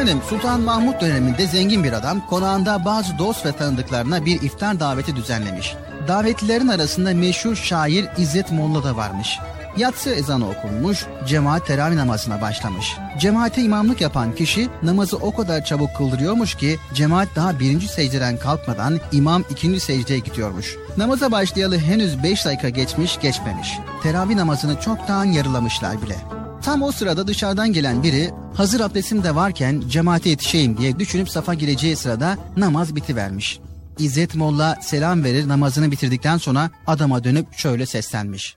Efendim Sultan Mahmut döneminde zengin bir adam konağında bazı dost ve tanıdıklarına bir iftar daveti düzenlemiş. Davetlilerin arasında meşhur şair İzzet Molla da varmış. Yatsı ezanı okunmuş, cemaat teravih namazına başlamış. Cemaate imamlık yapan kişi namazı o kadar çabuk kıldırıyormuş ki cemaat daha birinci secdeden kalkmadan imam ikinci secdeye gidiyormuş. Namaza başlayalı henüz beş dakika geçmiş geçmemiş. Teravih namazını çoktan yarılamışlar bile. Tam o sırada dışarıdan gelen biri hazır abdestim de varken cemaate yetişeyim diye düşünüp safa gireceği sırada namaz bitivermiş. İzzet Molla selam verir namazını bitirdikten sonra adama dönüp şöyle seslenmiş.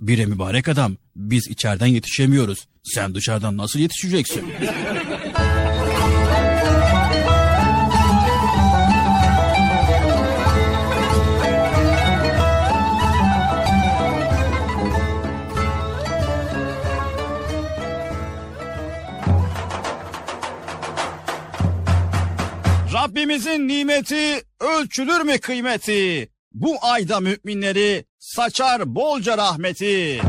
Bire mübarek adam biz içeriden yetişemiyoruz. Sen dışarıdan nasıl yetişeceksin? Rabbimizin nimeti ölçülür mü kıymeti? Bu ayda müminleri saçar bolca rahmeti.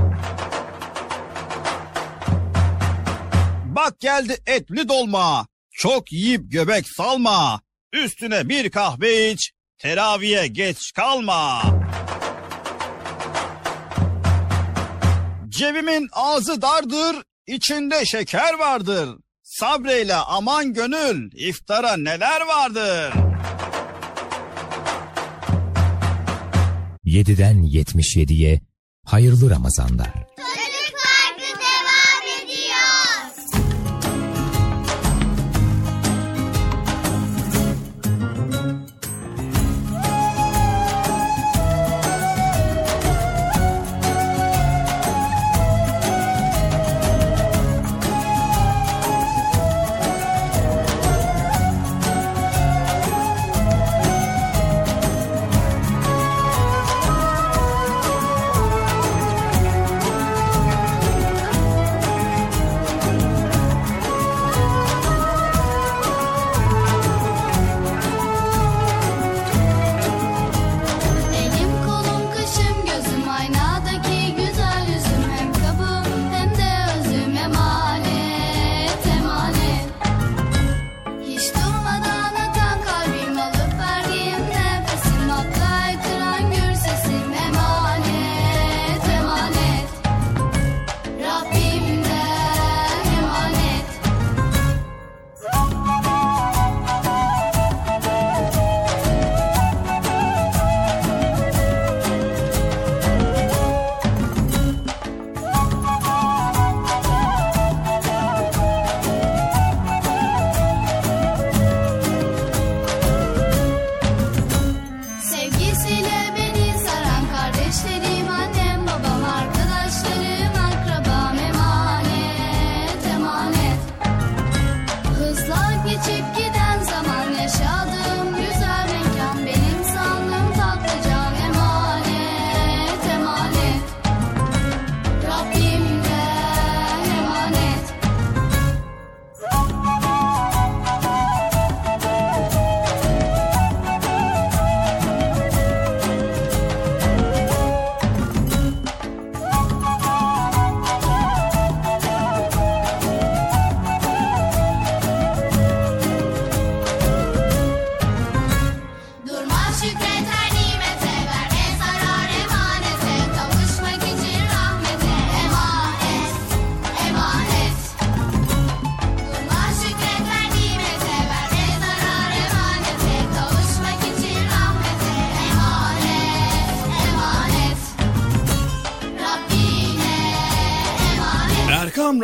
Bak geldi etli dolma, çok yiyip göbek salma. Üstüne bir kahve iç, teraviye geç kalma. Cebimin ağzı dardır, içinde şeker vardır. Sabreyle aman gönül, iftara neler vardır. 7'den 77'ye hayırlı Ramazanlar. Çocuk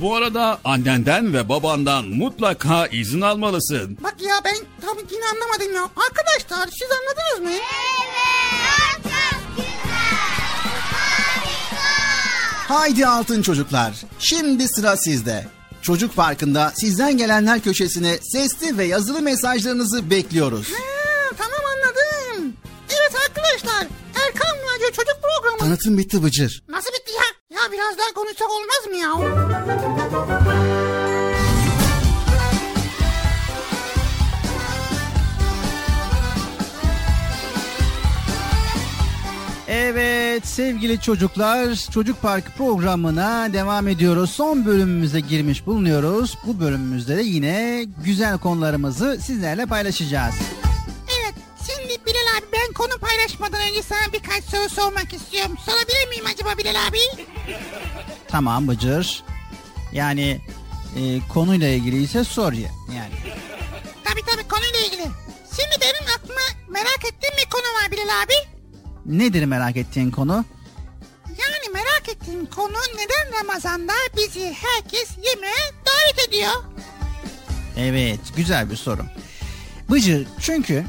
Bu arada annenden ve babandan mutlaka izin almalısın. Bak ya ben tam yine anlamadım ya. Arkadaşlar siz anladınız mı? Haydi altın çocuklar. Şimdi sıra sizde. Çocuk Parkı'nda sizden gelenler köşesine sesli ve yazılı mesajlarınızı bekliyoruz. Ha, tamam anladım. Evet arkadaşlar Erkan Radyo Çocuk Programı. Tanıtım bitti Bıcır. Nasıl bitti ya? Ya biraz daha konuşsak olmaz mı ya? Evet sevgili çocuklar Çocuk Park programına devam ediyoruz. Son bölümümüze girmiş bulunuyoruz. Bu bölümümüzde de yine güzel konularımızı sizlerle paylaşacağız. Şimdi Bilal abi ben konu paylaşmadan önce sana birkaç soru sormak istiyorum. Sorabilir miyim acaba Bilal abi? Tamam Bıcır. Yani e, konuyla ilgili ise sor ya. Yani Tabii tabii konuyla ilgili. Şimdi benim aklıma merak ettiğim bir konu var Bilal abi. nedir merak ettiğin konu? Yani merak ettiğim konu neden Ramazan'da bizi herkes yemeğe davet ediyor? Evet güzel bir soru. Bıcır çünkü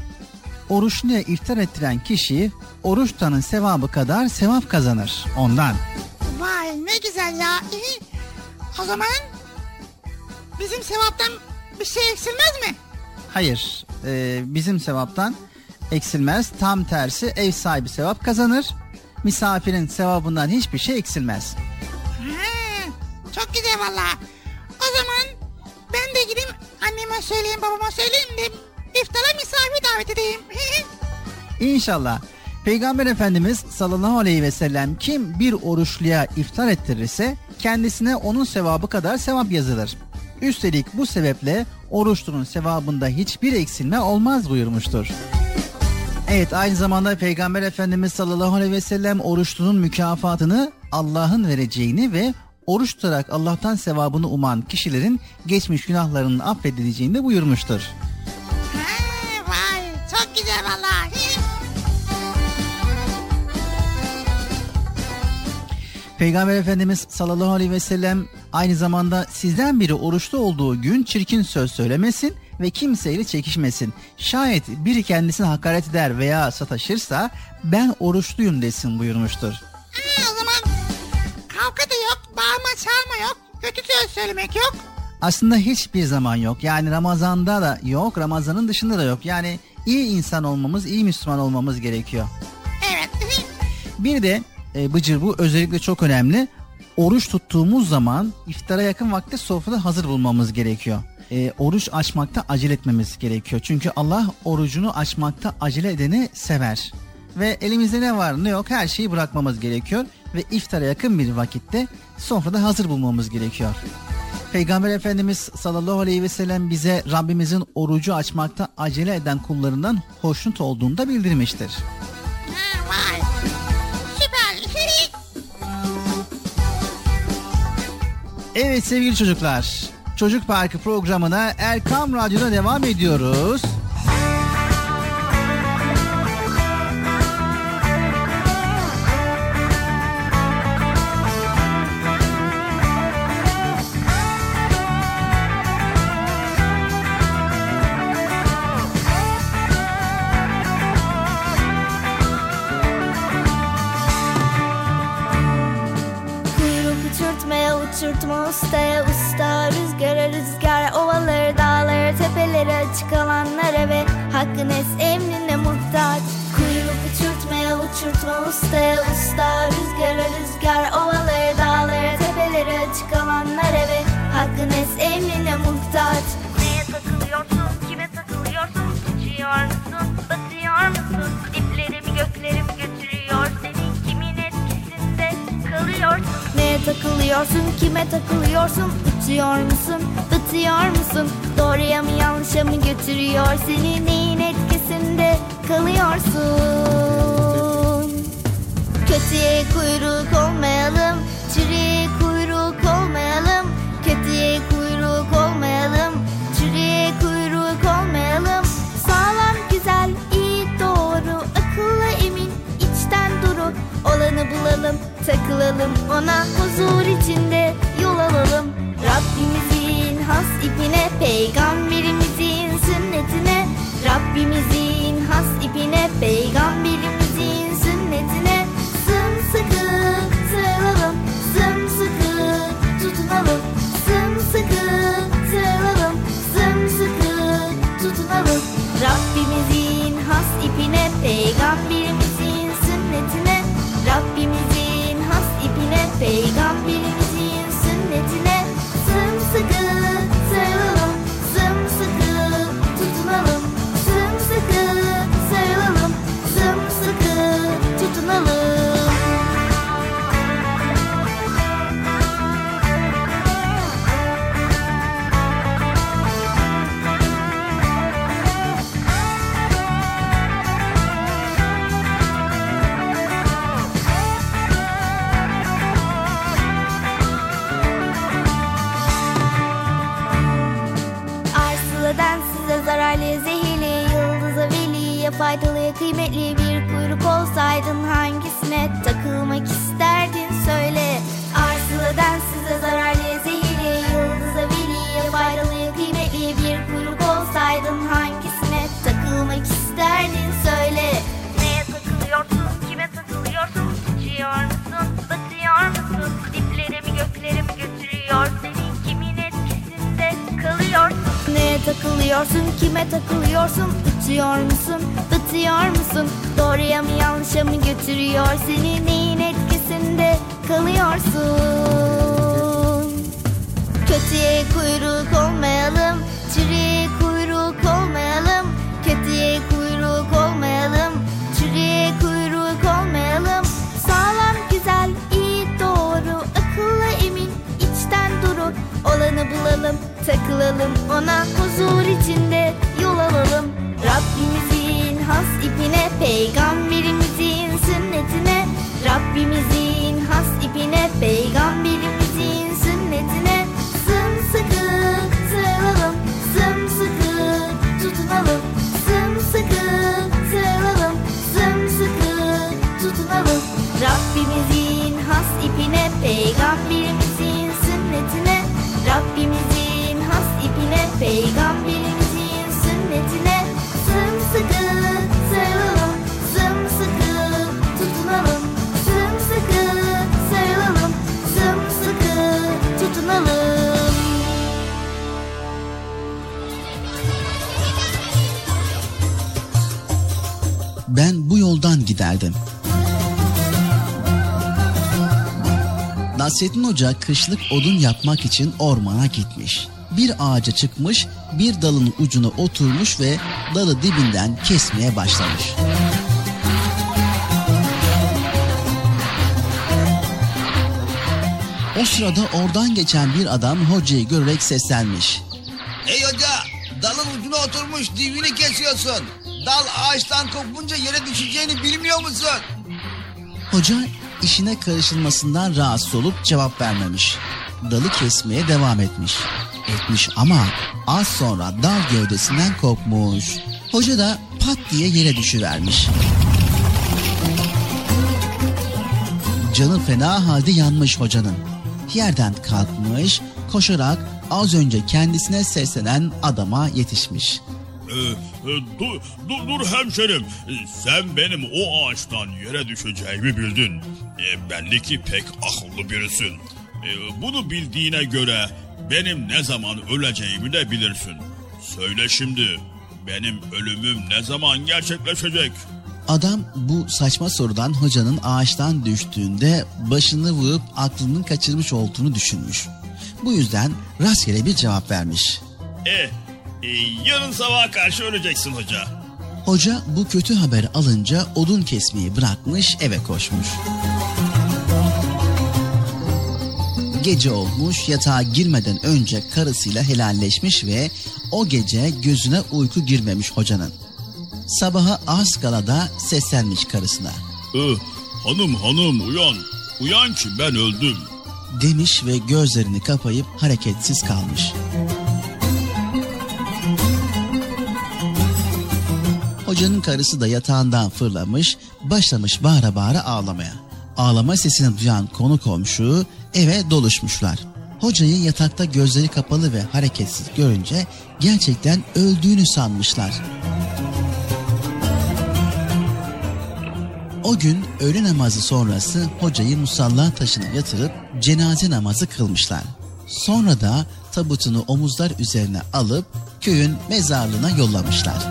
oruçluya iftar ettiren kişi oruç tutanın sevabı kadar sevap kazanır ondan. Vay ne güzel ya. İyi. O zaman bizim sevaptan bir şey eksilmez mi? Hayır e, bizim sevaptan eksilmez tam tersi ev sahibi sevap kazanır. Misafirin sevabından hiçbir şey eksilmez. Ha, çok güzel valla. O zaman ben de gideyim anneme söyleyeyim babama söyleyeyim de iftara misafir davet edeyim. İnşallah. Peygamber Efendimiz sallallahu aleyhi ve sellem kim bir oruçluya iftar ettirirse kendisine onun sevabı kadar sevap yazılır. Üstelik bu sebeple oruçlunun sevabında hiçbir eksilme olmaz buyurmuştur. Evet aynı zamanda Peygamber Efendimiz sallallahu aleyhi ve sellem oruçlunun mükafatını Allah'ın vereceğini ve oruç tutarak Allah'tan sevabını uman kişilerin geçmiş günahlarının affedileceğini de buyurmuştur. Güzel valla. Peygamber Efendimiz sallallahu aleyhi ve sellem aynı zamanda sizden biri oruçlu olduğu gün çirkin söz söylemesin ve kimseyle çekişmesin. Şayet biri kendisine hakaret eder veya sataşırsa ben oruçluyum desin buyurmuştur. Ha, o zaman kavga da yok, bağırma çağırma yok, kötü söz söylemek yok. Aslında hiçbir zaman yok. Yani Ramazan'da da yok, Ramazan'ın dışında da yok. Yani iyi insan olmamız, iyi Müslüman olmamız gerekiyor. Evet. Bir de e, Bıcır bu özellikle çok önemli. Oruç tuttuğumuz zaman iftara yakın vakte sofrada hazır bulmamız gerekiyor. E, oruç açmakta acele etmemiz gerekiyor. Çünkü Allah orucunu açmakta acele edeni sever. Ve elimizde ne var ne yok her şeyi bırakmamız gerekiyor. Ve iftara yakın bir vakitte sofrada hazır bulmamız gerekiyor. Peygamber Efendimiz sallallahu aleyhi ve sellem bize Rabbimizin orucu açmakta acele eden kullarından hoşnut olduğunu da bildirmiştir. Evet sevgili çocuklar, Çocuk Parkı programına Erkam Radyo'da devam ediyoruz. Tepeleri açık alanlara ve hakkın es emrine muhtaç. Kuyruk uçurtmaya uçurtma ustaya usta. Rüzgara rüzgar ovaları dağları tepeleri açık alanlara ve hakkın es emrine muhtaç. Neye takılıyorsun, kime takılıyorsun? Uçuyor musun, batıyor musun? Diplerimi göklerim götürüyor. Seni kimin etkisinde kalıyorsun? Neye takılıyorsun, kime takılıyorsun? Uçuyor musun, batıyor musun Doğruya mı yanlışa mı götürüyor? Seni neyin etkisinde kalıyorsun? Kötüye kuyruk olmayalım Çürüye kuyruk olmayalım. Kötüye kuyruk olmayalım Çürüye kuyruk olmayalım. Sağlam, güzel, iyi, doğru Akıllı, emin, içten duru. Olanı bulalım, takılalım. Ona huzur içinde Peygamberimizin sünnetine Rabbimizin has ipine Peygamberimizin sünnetine Sımsıkı sarılalım Sımsıkı tutunalım Sımsıkı sarılalım Sımsıkı tutunalım. Rabbimizin has ipine Peygamberimizin sünnetine Rabbimizin has ipine Peygamberimizin Olanı bulalım, takılalım. Ona huzur içinde yol alalım. Rabbimizin has ipine Peygamberimizin sünnetine. Rabbimizin has ipine Peygamberimizin sünnetine. Sımsıkı sarılalım Sımsıkı tutunalım. Sımsıkı sarılalım Sımsıkı tutunalım. Rabbimizin giderdim. Nasrettin Hoca kışlık odun yapmak için ormana gitmiş. Bir ağaca çıkmış, bir dalın ucuna oturmuş ve dalı dibinden kesmeye başlamış. O sırada oradan geçen bir adam hocayı görerek seslenmiş. Hey hoca dalın ucuna oturmuş divini kesiyorsun. Dal ağaçtan kopunca yere düşeceğini bilmiyor musun? Hoca işine karışılmasından rahatsız olup cevap vermemiş. Dalı kesmeye devam etmiş. Etmiş ama az sonra dal gövdesinden kopmuş. Hoca da pat diye yere düşüvermiş. Canı fena halde yanmış hocanın. Yerden kalkmış, koşarak az önce kendisine seslenen adama yetişmiş. Ee, e, dur, dur, dur hemşerim. Ee, Sen benim o ağaçtan yere düşeceğimi bildin. Ee, belli ki pek akıllı birisin. Bunu bildiğine göre benim ne zaman öleceğimi de bilirsin. Söyle şimdi benim ölümüm ne zaman gerçekleşecek? Adam bu saçma sorudan hocanın ağaçtan düştüğünde başını vurup aklının kaçırmış olduğunu düşünmüş. Bu yüzden rastgele bir cevap vermiş. E, e, yarın sabaha karşı öleceksin hoca. Hoca bu kötü haberi alınca odun kesmeyi bırakmış eve koşmuş. Gece olmuş yatağa girmeden önce karısıyla helalleşmiş ve o gece gözüne uyku girmemiş hocanın. Sabaha az kala da seslenmiş karısına. Ee, hanım hanım uyan. Uyan ki ben öldüm. Demiş ve gözlerini kapayıp hareketsiz kalmış. Hocanın karısı da yatağından fırlamış, başlamış bağıra bağıra ağlamaya. Ağlama sesini duyan konu komşu eve doluşmuşlar. Hocayı yatakta gözleri kapalı ve hareketsiz görünce gerçekten öldüğünü sanmışlar. O gün öğle namazı sonrası hocayı musalla taşına yatırıp cenaze namazı kılmışlar. Sonra da tabutunu omuzlar üzerine alıp köyün mezarlığına yollamışlar.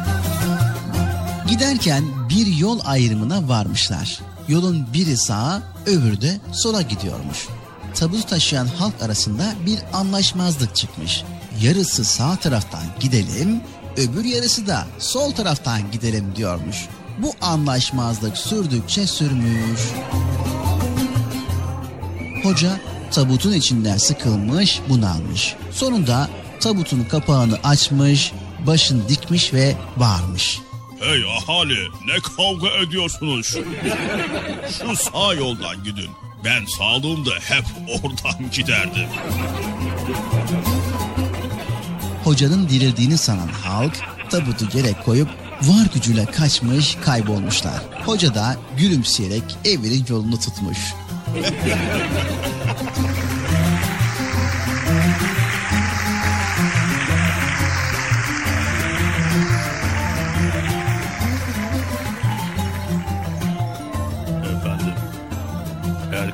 Giderken bir yol ayrımına varmışlar. Yolun biri sağa, öbürü de sola gidiyormuş. Tabutu taşıyan halk arasında bir anlaşmazlık çıkmış. Yarısı sağ taraftan gidelim, öbür yarısı da sol taraftan gidelim diyormuş. Bu anlaşmazlık sürdükçe sürmüş. Hoca tabutun içinden sıkılmış, bunalmış. Sonunda tabutun kapağını açmış, başını dikmiş ve bağırmış. Hey ahali ne kavga ediyorsunuz? Şu sağ yoldan gidin. Ben sağlığımda hep oradan giderdim. Hocanın dirildiğini sanan halk tabutu yere koyup var gücüyle kaçmış kaybolmuşlar. Hoca da gülümseyerek evinin yolunu tutmuş.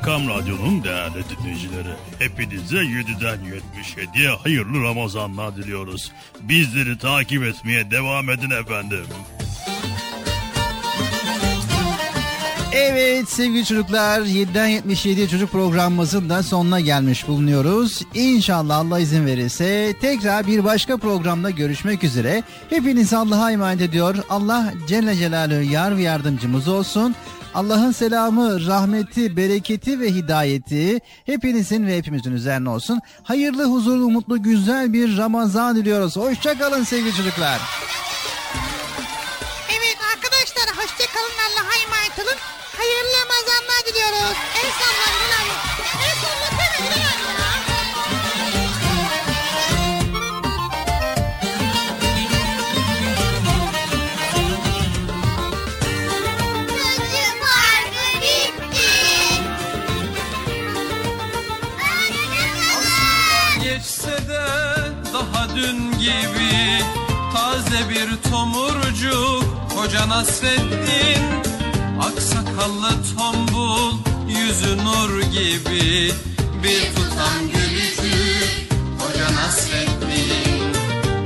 Erkam Radyo'nun değerli dinleyicileri. Hepinize 7'den 77'ye hayırlı Ramazanlar diliyoruz. Bizleri takip etmeye devam edin efendim. Evet sevgili çocuklar 7'den 77 çocuk programımızın da sonuna gelmiş bulunuyoruz. İnşallah Allah izin verirse tekrar bir başka programda görüşmek üzere. Hepiniz Allah'a emanet ediyor. Allah Celle Celaluhu yar ve yardımcımız olsun. Allah'ın selamı, rahmeti, bereketi ve hidayeti hepinizin ve hepimizin üzerine olsun. Hayırlı, huzurlu, mutlu, güzel bir Ramazan diliyoruz. Hoşçakalın sevgili çocuklar. Evet arkadaşlar hoşçakalın Allah'a emanet olun. Hayırlı Ramazanlar diliyoruz. El salla tomurcuk Hoca Nasreddin Aksakallı tombul Yüzü nur gibi. Bir tutam gülücük Hoca Nasreddin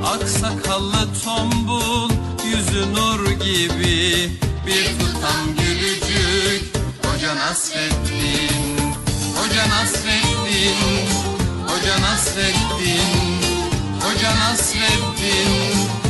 Aksakallı tombul Yüzü nur gibi. Bir tutam gülücük Hoca Nasreddin Hoca Nasreddin Hoca Nasreddin Hoca Nasreddin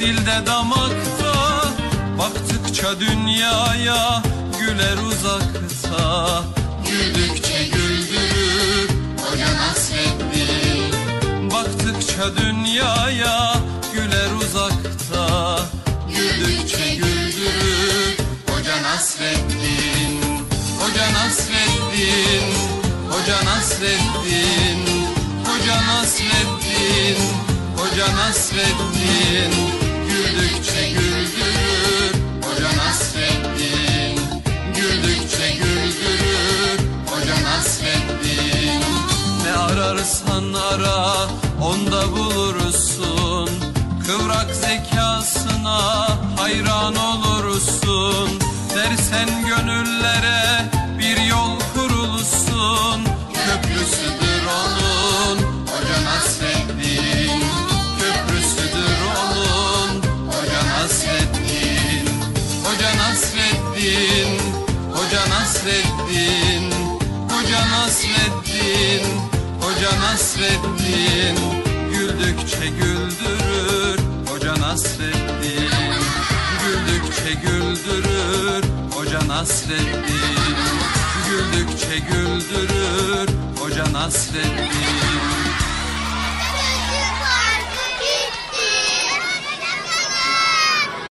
dilde damakta Baktıkça dünyaya güler uzakta. Güldükçe güldürür Hoca Nasreddin Baktıkça dünyaya güler uzakta. Güldükçe güldürür Hoca Nasreddin Hoca Nasreddin Hoca Nasreddin Hoca Nasreddin Hoca Nasreddin Güldükçe güldürür. Hoca Nasreddin Güldükçe güldürür. Hoca Nasreddin Ne ararsan ara onda bulursun. Kıvrak zekasına hayran olursun. Dersen gönüllere Nasreddin Güldükçe güldürür Hoca Nasreddin Güldükçe güldürür Hoca Nasreddin Güldükçe güldürür Hoca Nasreddin